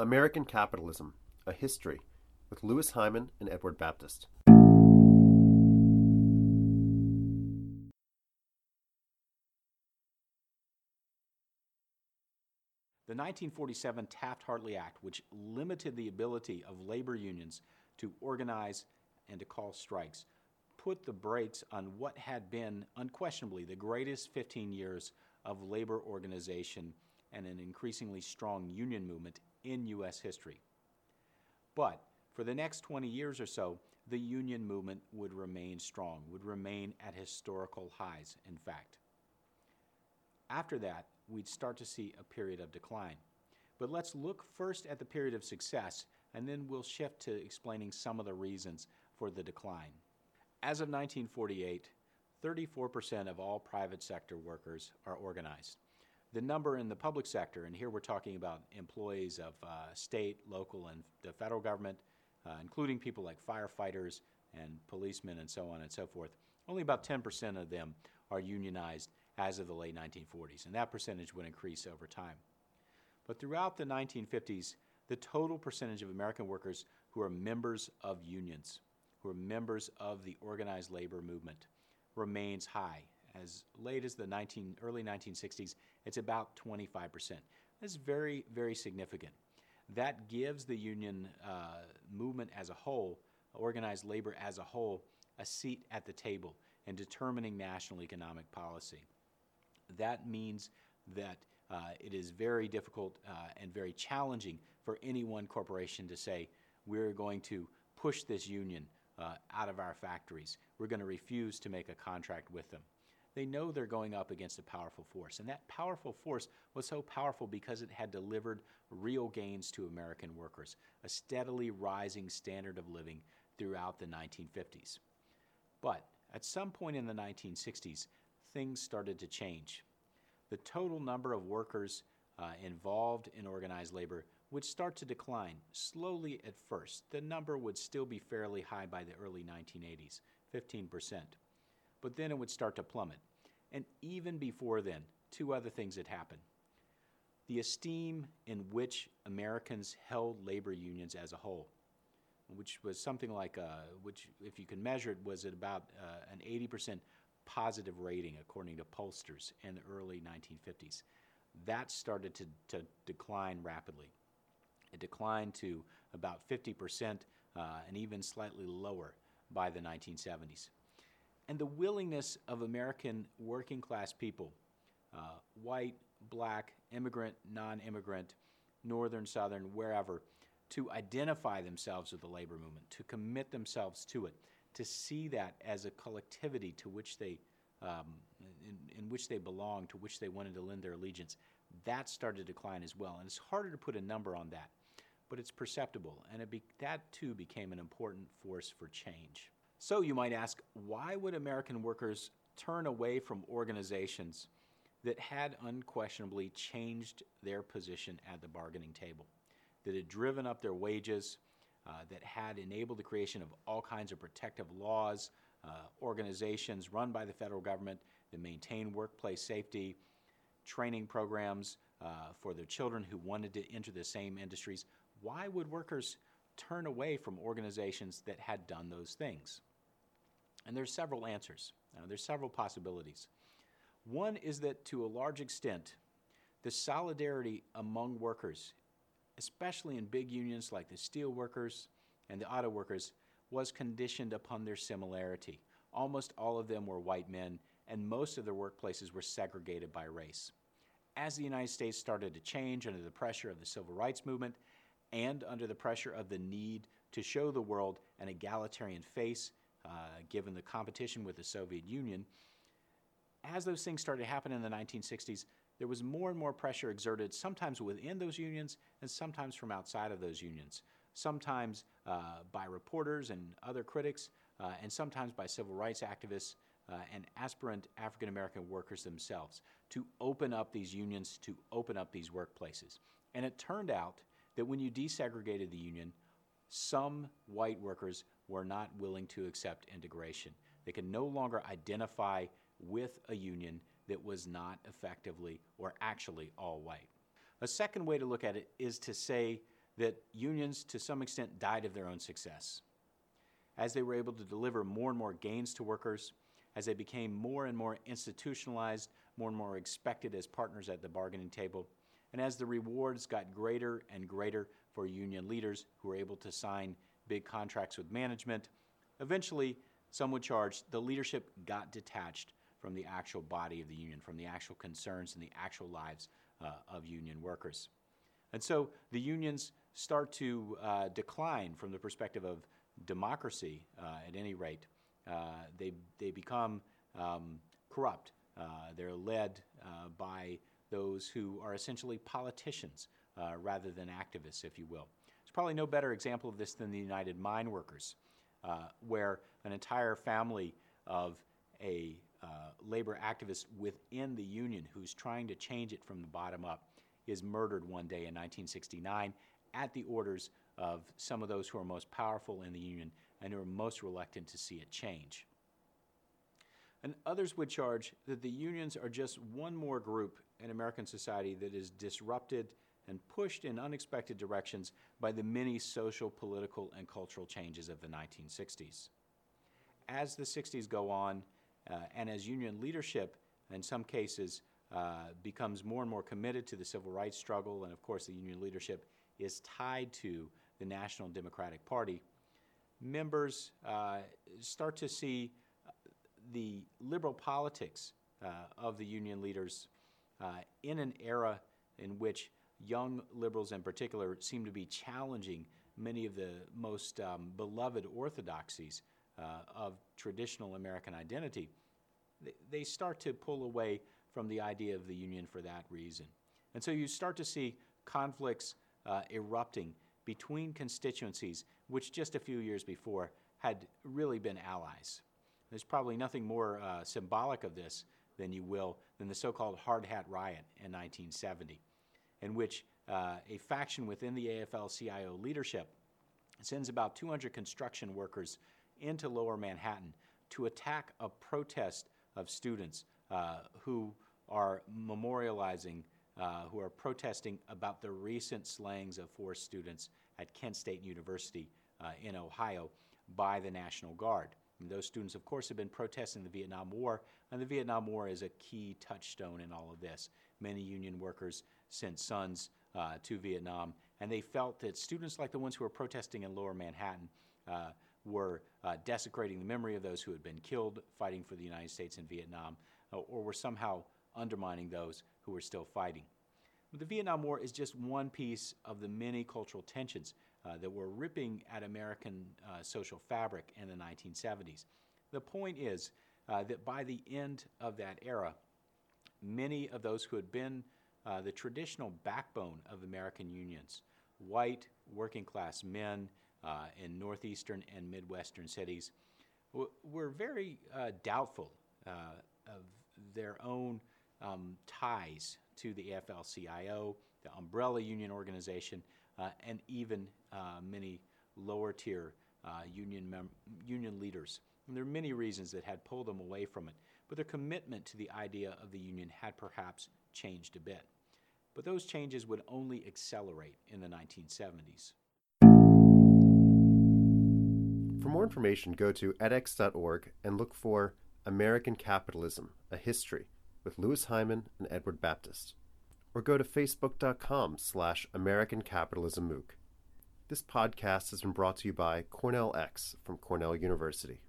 American Capitalism A History with Louis Hyman and Edward Baptist. The 1947 Taft Hartley Act, which limited the ability of labor unions to organize and to call strikes, put the brakes on what had been unquestionably the greatest 15 years of labor organization and an increasingly strong union movement in U.S. history. But for the next 20 years or so, the union movement would remain strong, would remain at historical highs, in fact. After that, we'd start to see a period of decline. But let's look first at the period of success, and then we'll shift to explaining some of the reasons for the decline. As of 1948, 34% of all private sector workers are organized. The number in the public sector, and here we're talking about employees of uh, state, local, and the federal government, uh, including people like firefighters and policemen and so on and so forth, only about 10% of them are unionized as of the late 1940s, and that percentage would increase over time. But throughout the 1950s, the total percentage of American workers who are members of unions, who are members of the organized labor movement, remains high. As late as the 19, early 1960s, it's about 25%. That's very, very significant. That gives the union uh, movement as a whole, organized labor as a whole, a seat at the table in determining national economic policy. That means that uh, it is very difficult uh, and very challenging for any one corporation to say, we're going to push this union uh, out of our factories. We're going to refuse to make a contract with them. They know they're going up against a powerful force, and that powerful force was so powerful because it had delivered real gains to American workers, a steadily rising standard of living throughout the 1950s. But at some point in the 1960s, things started to change. The total number of workers uh, involved in organized labor would start to decline, slowly at first. The number would still be fairly high by the early 1980s, 15%. But then it would start to plummet. And even before then, two other things had happened. The esteem in which Americans held labor unions as a whole, which was something like, uh, which, if you can measure it, was at about uh, an 80% positive rating, according to pollsters in the early 1950s. That started to, to decline rapidly. It declined to about 50% uh, and even slightly lower by the 1970s. And the willingness of American working class people, uh, white, black, immigrant, non immigrant, northern, southern, wherever, to identify themselves with the labor movement, to commit themselves to it, to see that as a collectivity to which they, um, in, in, which they belong, to which they wanted to lend their allegiance, that started to decline as well. And it's harder to put a number on that but it's perceptible, and it be, that too became an important force for change. So you might ask, why would American workers turn away from organizations that had unquestionably changed their position at the bargaining table, that had driven up their wages, uh, that had enabled the creation of all kinds of protective laws, uh, organizations run by the federal government that maintain workplace safety, training programs uh, for their children who wanted to enter the same industries, why would workers turn away from organizations that had done those things? And there's several answers. Uh, there's several possibilities. One is that to a large extent, the solidarity among workers, especially in big unions like the steel workers and the auto workers, was conditioned upon their similarity. Almost all of them were white men, and most of their workplaces were segregated by race. As the United States started to change under the pressure of the civil rights movement and under the pressure of the need to show the world an egalitarian face, uh, given the competition with the Soviet Union, as those things started to happen in the 1960s, there was more and more pressure exerted, sometimes within those unions and sometimes from outside of those unions, sometimes uh, by reporters and other critics, uh, and sometimes by civil rights activists uh, and aspirant African American workers themselves to open up these unions, to open up these workplaces. And it turned out that when you desegregated the union, some white workers were not willing to accept integration. They could no longer identify with a union that was not effectively or actually all white. A second way to look at it is to say that unions, to some extent, died of their own success. As they were able to deliver more and more gains to workers, as they became more and more institutionalized, more and more expected as partners at the bargaining table, and as the rewards got greater and greater for union leaders who were able to sign big contracts with management, eventually, some would charge the leadership got detached from the actual body of the union, from the actual concerns and the actual lives uh, of union workers. And so the unions start to uh, decline from the perspective of democracy, uh, at any rate. Uh, they, they become um, corrupt. Uh, they're led uh, by those who are essentially politicians rather than activists, if you will. There's probably no better example of this than the United Mine Workers, where an entire family of a uh, labor activist within the union who's trying to change it from the bottom up is murdered one day in 1969 at the orders of some of those who are most powerful in the union and who are most reluctant to see it change. And others would charge that the unions are just one more group in American society that is disrupted and pushed in unexpected directions by the many social, political, and cultural changes of the 1960s. As the 60s go on, uh, and as union leadership, in some cases, uh, becomes more and more committed to the civil rights struggle, and of course, the union leadership is tied to the National Democratic Party, members uh, start to see uh, the liberal politics uh, of the union leaders uh, in an era in which young liberals in particular seem to be challenging many of the most um, beloved orthodoxies uh, of traditional American identity, they start to pull away from the idea of the union for that reason. And so you start to see conflicts uh, erupting between constituencies which just a few years before had really been allies. There's probably nothing more uh, symbolic of this than you will than the so-called Hard Hat Riot in 1970, in which uh, a faction within the AFL-CIO leadership sends about 200 construction workers into lower Manhattan to attack a protest of students uh, who are memorializing, uh, who are protesting about the recent slayings of four students at Kent State University uh, in Ohio by the National Guard. And those students, of course, have been protesting the Vietnam War, and the Vietnam War is a key touchstone in all of this. Many union workers sent sons uh, to Vietnam, and they felt that students like the ones who were protesting in lower Manhattan uh, were uh, desecrating the memory of those who had been killed fighting for the United States in Vietnam, uh, or were somehow undermining those who were still fighting. But the Vietnam War is just one piece of the many cultural tensions uh, that were ripping at American social fabric in the 1970s. The point is that by the end of that era, many of those who had been uh, the traditional backbone of American unions, white working class men, uh, in northeastern and midwestern cities were very uh, doubtful uh, of their own um, ties to the AFL-CIO, the umbrella union organization, uh, and even many lower tier union, union leaders. And there are many reasons that had pulled them away from it, but their commitment to the idea of the union had perhaps changed a bit. But those changes would only accelerate in the 1970s. For more information, go to edX.org and look for American Capitalism, a History with Louis Hyman and Edward Baptist. Or go to facebook.com slash American Capitalism MOOC. This podcast has been brought to you by Cornell X from Cornell University.